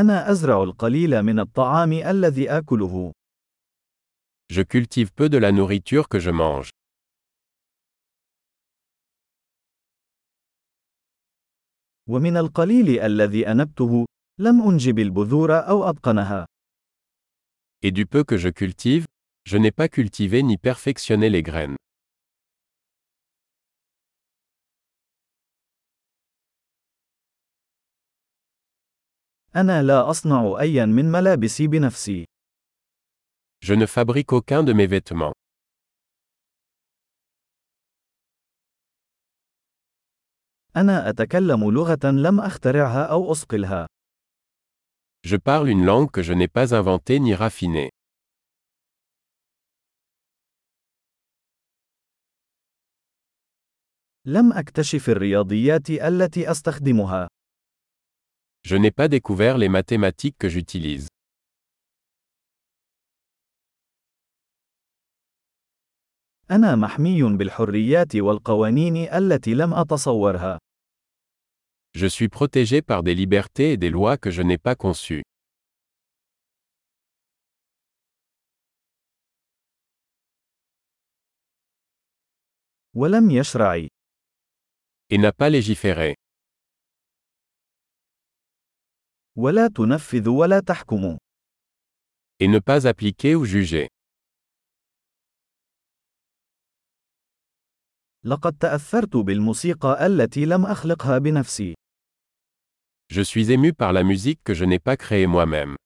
أنا أزرع القليل من الطعام الذي آكله. Je cultive peu de la nourriture que je mange. ومن القليل الذي أنبته، لم أنجب البذور أو أتقنها. Et du peu que je cultive, je n'ai pas cultivé ni perfectionné les graines. أنا لا أصنع أيا من ملابسي بنفسي. Je ne fabrique aucun de mes vêtements. أنا أتكلم لغة لم أخترعها أو أصقلها. Je parle une langue que je n'ai pas inventée ni raffinée. لم أكتشف الرياضيات التي أستخدمها. Je n'ai pas découvert les mathématiques que j'utilise. أنا محمي بالحريات والقوانين التي لم أتصورها. Je suis protégé par des libertés et des lois que je n'ai pas conçues. ولم يشرع. Et n'a pas légiféré. ولا تنفذ ولا تحكم. Et ne pas appliquer ou juger. لقد تأثرت بالموسيقى التي لم أخلقها بنفسي. Je suis ému par la musique que je n'ai pas créée moi-même.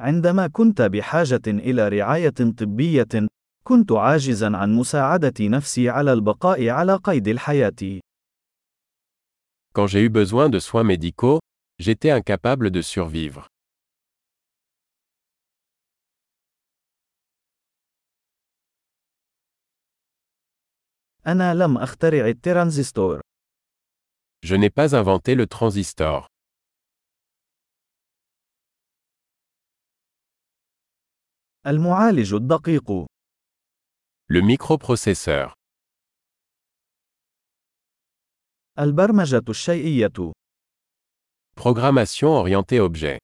عندما كنت بحاجة إلى رعاية طبية، كنت عاجزا عن مساعدة نفسي على البقاء على قيد الحياة. Quand j'ai eu besoin de soins médicaux, j'étais incapable de survivre. أنا لم أخترع الترانزستور. Je n'ai pas inventé le transistor. المعالج الدقيق. Le microprocesseur. البرمجة الشيئية. Programmation orientée objet.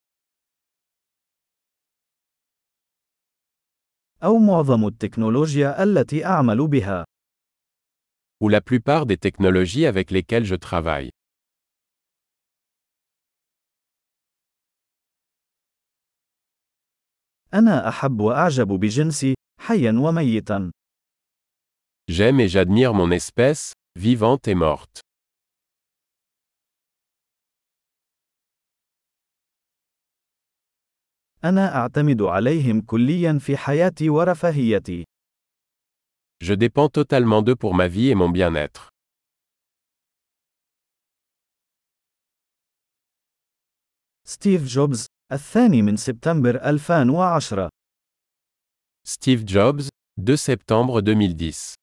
أو معظم التكنولوجيا التي أعمل بها. Ou la plupart des technologies avec lesquelles je travaille. أنا أحب وأعجب بجنسي، حيا وميتا. J'aime et j'admire mon espèce, vivante et morte. أنا أعتمد عليهم كليا في حياتي ورفاهيتي. Je dépends totalement d'eux pour ma vie et mon bien-être. ستيف جوبز، الثاني من سبتمبر 2010 Steve Jobs, 2 septembre 2010